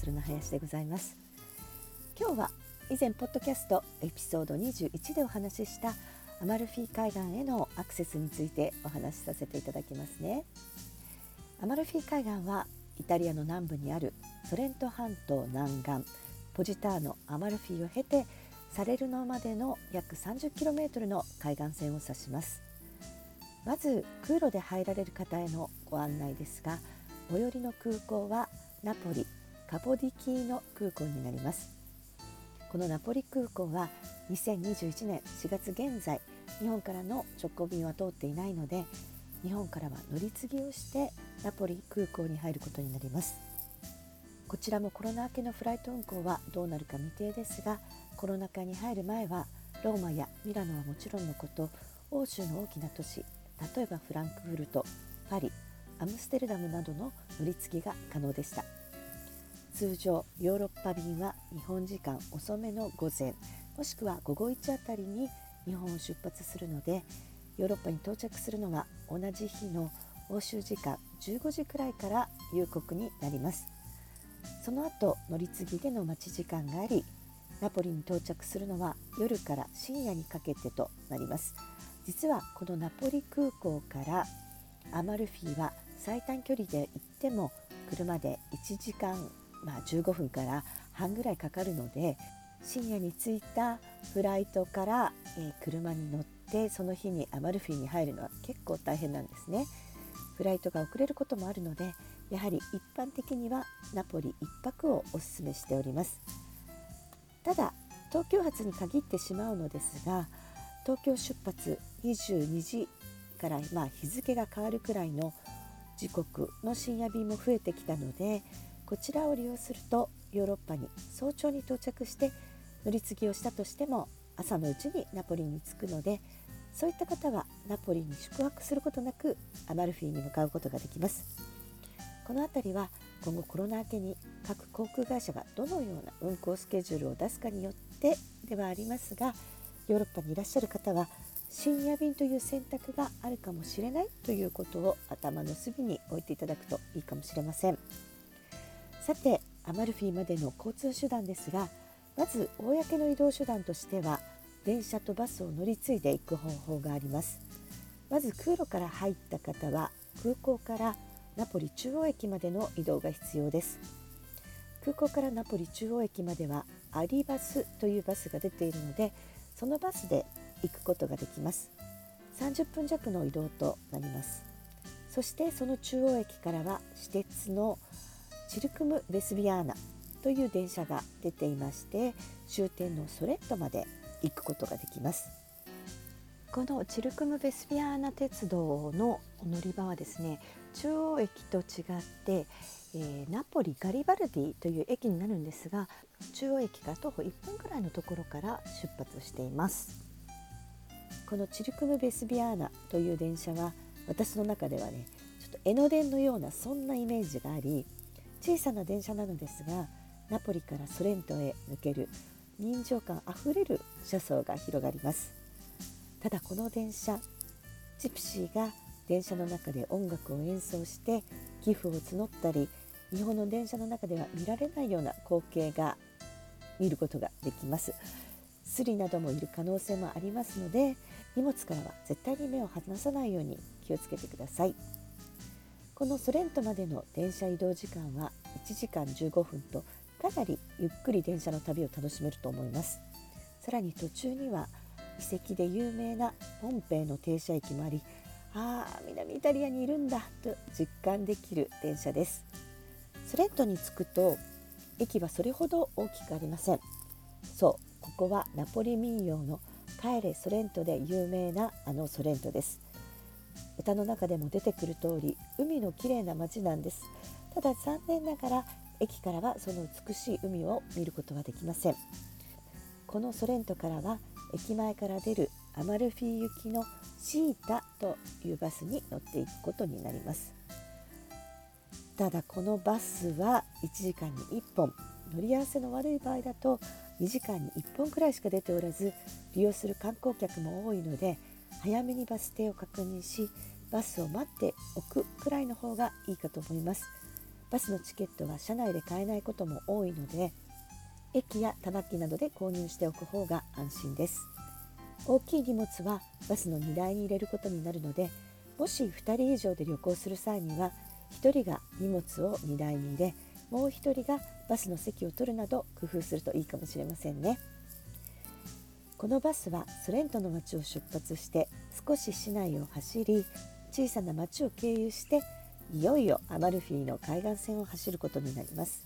するの林でございます。今日は以前ポッドキャストエピソード21でお話ししたアマルフィ海岸へのアクセスについてお話しさせていただきますね。アマルフィ海岸はイタリアの南部にあるソレント半島南岸ポジターノ・アマルフィを経てサレルノまでの約 30km の海岸線を指します。まず空路で入られる方へのご案内ですが最寄りの空港はナポリカポディキーノ空港になります。このナポリ空港は2021年4月現在日本からの直行便は通っていないので日本からは乗り継ぎをしてナポリ空港に入ることになります。こちらもコロナ明けのフライト運航はどうなるか未定ですがコロナ禍に入る前はローマやミラノはもちろんのこと欧州の大きな都市例えばフランクフルトパリアムステルダムなどの乗り継ぎが可能でした。通常ヨーロッパ便は日本時間遅めの午前もしくは午後1あたりに日本を出発するのでヨーロッパに到着するのが同じ日の欧州時間15時くらいから夕刻になります。その後乗り継ぎでの待ち時間がありナポリに到着するのは夜から深夜にかけてとなります。実はこのナポリ空港からアマルフィは最短距離で行っても車で1時間、まあ、15分から半ぐらいかかるので深夜に着いたフライトから、えー、車に乗ってその日にアマルフィに入るのは結構大変なんですね。フライトが遅れることもあるのでやはり一般的にはナポリ1泊をおすすめしておりますただ東京発に限ってしまうのですが東京出発22時から、まあ、日付が変わるくらいの時刻の深夜便も増えてきたのでこちらを利用するとヨーロッパに早朝に到着して乗り継ぎをしたとしても朝のうちにナポリに着くのでそういった方はナポリに宿泊することなくアマルフィに向かうことができます。この辺りは今後コロナ明けに各航空会社がどのような運航スケジュールを出すかによってではありますがヨーロッパにいらっしゃる方は深夜便という選択があるかもしれないということを頭の隅に置いていただくといいかもしれません。さてアマルフィまでの交通手段ですがまず公の移動手段としては電車とバスを乗り継いでいく方法があります。まず空路から入った方は空港からナポリ中央駅までの移動が必要です。空港からナポリ中央駅まではアリバスというバスが出ているのでそのバスで行くことができます。30分弱の移動となります。そしてその中央駅からは私鉄のチルクム・ベスビアーナという電車が出ていまして終点のソレットまで行くことができます。このチルクム・ベスビアーナ鉄道の乗り場はですね中央駅と違って、えー、ナポリ・ガリバルディという駅になるんですが中央駅から徒歩1分くらいのところから出発しています。このチルクム・ベスビアーナという電車は私の中ではねちょっと江ノ電のようなそんなイメージがあり小さな電車なのですがナポリからソレントへ抜ける臨場感あふれる車窓が広がります。ただこの電車ジプシーが電車の中で音楽を演奏して寄付を募ったり日本の電車の中では見られないような光景が見ることができます。スリなどもいる可能性もありますので荷物からは絶対に目を離さないように気をつけてください。このソレントまでの電車移動時間は1時間15分とかなりゆっくり電車の旅を楽しめると思います。さらに途中には遺跡で有名なポンペイの停車駅もありああ南イタリアにいるんだと実感できる電車です。ソレントに着くと駅はそれほど大きくありません。そうここはナポリ民謡の帰れソレントで有名なあのソレントです。歌の中でも出てくる通り海の綺麗な街なんです。ただ残念ながら駅からはその美しい海を見ることはできません。このソレントからは駅前から出るアマルフィ行きのシータというバスに乗っていくことになります。ただこのバスは1時間に1本。乗り合わせの悪い場合だと2時間に1本くらいしか出ておらず利用する観光客も多いので早めにバス停を確認しバスを待っておくくらいの方がいいかと思います。バスのチケットは車内で買えないことも多いので駅やタバキなどで購入しておく方が安心です。大きい荷物はバスの荷台に入れることになるのでもし2人以上で旅行する際には1人が荷物を荷台に入れもう1人がバスの席を取るなど工夫するといいかもしれませんね。このバスはソレントの町を出発して少し市内を走り小さな町を経由していよいよアマルフィの海岸線を走ることになります。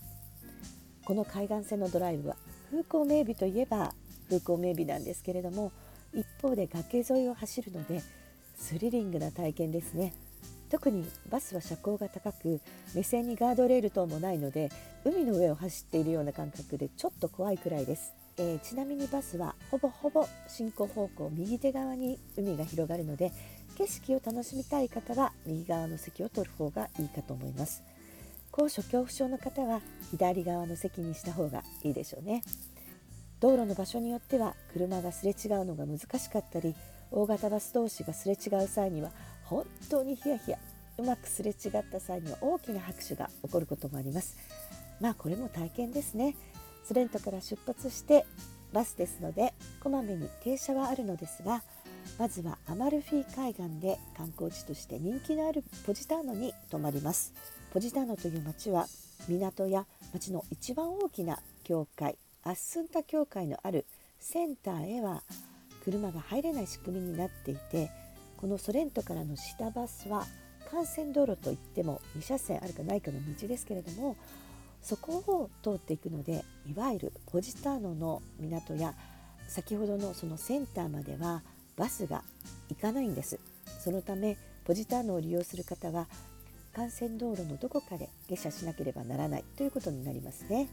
この海岸線のドライブは風光明媚といえば風光明媚なんですけれども一方で崖沿いを走るのでスリリングな体験ですね。特にバスは車高が高く目線にガードレール等もないので海の上を走っているような感覚でちょっと怖いくらいです、えー、ちなみにバスはほぼほぼ進行方向右手側に海が広がるので景色を楽しみたい方は右側の席を取る方がいいかと思います。高所恐怖症の方は左側の席にした方がいいでしょうね。道路の場所によっては車がすれ違うのが難しかったり大型バス同士がすれ違う際には本当にヒヤヒヤうまくすれ違った際には大きな拍手が起こることもあります。まあこれも体験ですね。スレントから出発してバスですのでこまめに停車はあるのですがまずはアマルフィ海岸で観光地として人気のあるポジターノに泊まります。ポジターノという町は港や町の一番大きな教会アッスンタ教会のあるセンターへは車が入れない仕組みになっていてこのソレントからの下バスは幹線道路といっても2車線あるかないかの道ですけれどもそこを通っていくのでいわゆるポジターノの港や先ほどのそのセンターまではバスが行かないんです。そのためポジターノを利用する方は幹線道路のどこかで下車しなければならないということになりますね。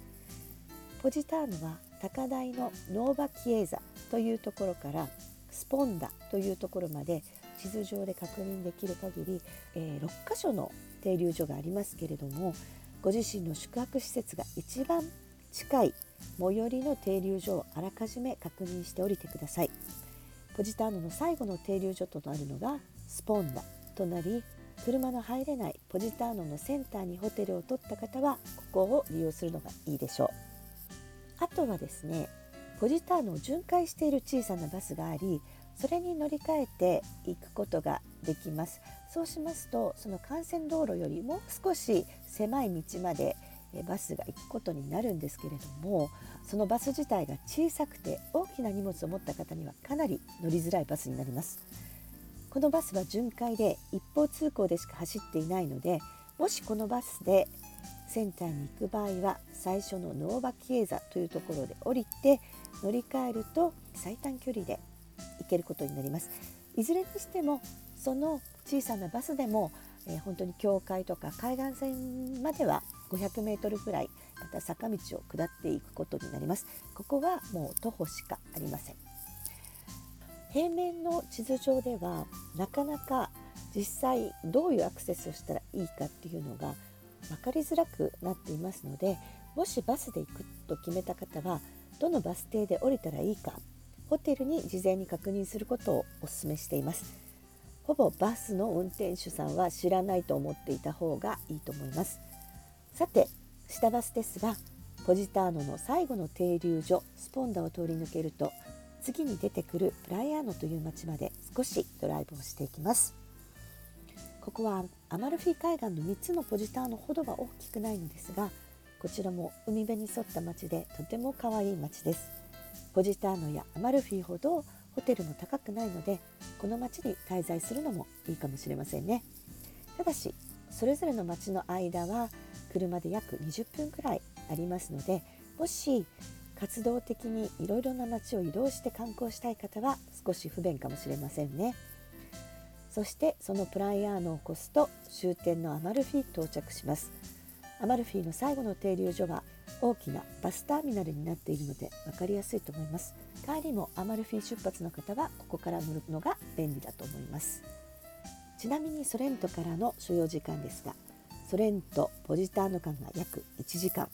ポジターノは高台のノーバキエーザというところからスポンダというところまで地図上で確認できる限り、えー、6カ所の停留所がありますけれどもご自身の宿泊施設が一番近い最寄りの停留所をあらかじめ確認しておりてください。ポジターノの最後の停留所となるのがスポンダ。となり車の入れないポジターノのセンターにホテルを取った方はここを利用するのがいいでしょう。あとはですねポジターノを巡回している小さなバスがありそれに乗り換えていくことができます。そうしますとその幹線道路よりも少し狭い道までバスが行くことになるんですけれどもそのバス自体が小さくて大きな荷物を持った方にはかなり乗りづらいバスになります。このバスは巡回で一方通行でしか走っていないのでもしこのバスでセンターに行く場合は最初のノーバキエーザというところで降りて乗り換えると最短距離で行けることになります。いずれにしてもその小さなバスでも、えー、本当に教会とか海岸線までは500メートルぐらいまた坂道を下っていくことになります。ここはもう徒歩しかありません。平面の地図上ではなかなか実際どういうアクセスをしたらいいかっていうのが分かりづらくなっていますのでもしバスで行くと決めた方はどのバス停で降りたらいいかホテルに事前に確認することをお勧めしています。ほぼバスの運転手さんは知らないと思っていた方がいいと思います。さて下バスですがポジターノの最後の停留所スポンダを通り抜けると次に出てくるプライアーノという町まで少しドライブをしていきます。ここはアマルフィ海岸の3つのポジターノほどは大きくないのですがこちらも海辺に沿った町でとても可愛い町です。ポジターノやアマルフィほどホテルも高くないのでこの町に滞在するのもいいかもしれませんね。ただしそれぞれの町の間は車で約20分くらいありますのでもし活動的にいろいろな街を移動して観光したい方は少し不便かもしれませんね。そしてそのプライアーノを越すと終点のアマルフィ到着します。アマルフィの最後の停留所は大きなバスターミナルになっているので分かりやすいと思います。帰りもアマルフィ出発の方はここから乗るのが便利だと思います。ちなみにソレントからの所要時間ですがソレントポジターノ間が約1時間。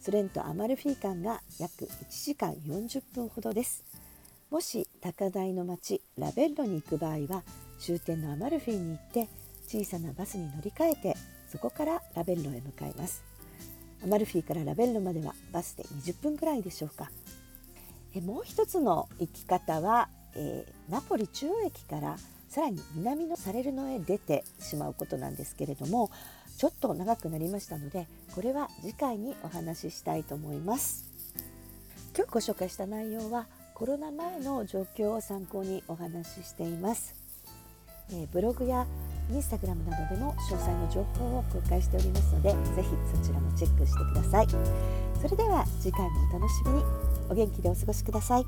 ソレントアマルフィ間が約1時間40分ほどです。もし高台の町ラベッロに行く場合は終点のアマルフィに行って小さなバスに乗り換えてそこからラベッロへ向かいます。アマルフィからラベッロまではバスで20分くらいでしょうか。えもう一つの行き方は、えー、ナポリ中央駅からさらに南のサレルノへ出てしまうことなんですけれどもちょっと長くなりましたのでこれは次回にお話ししたいと思います。今日ご紹介した内容はコロナ前の状況を参考にお話ししています、えー、ブログやインスタグラムなどでも詳細の情報を公開しておりますのでぜひそちらもチェックしてください。それでは次回もお楽しみに。お元気でお過ごしください。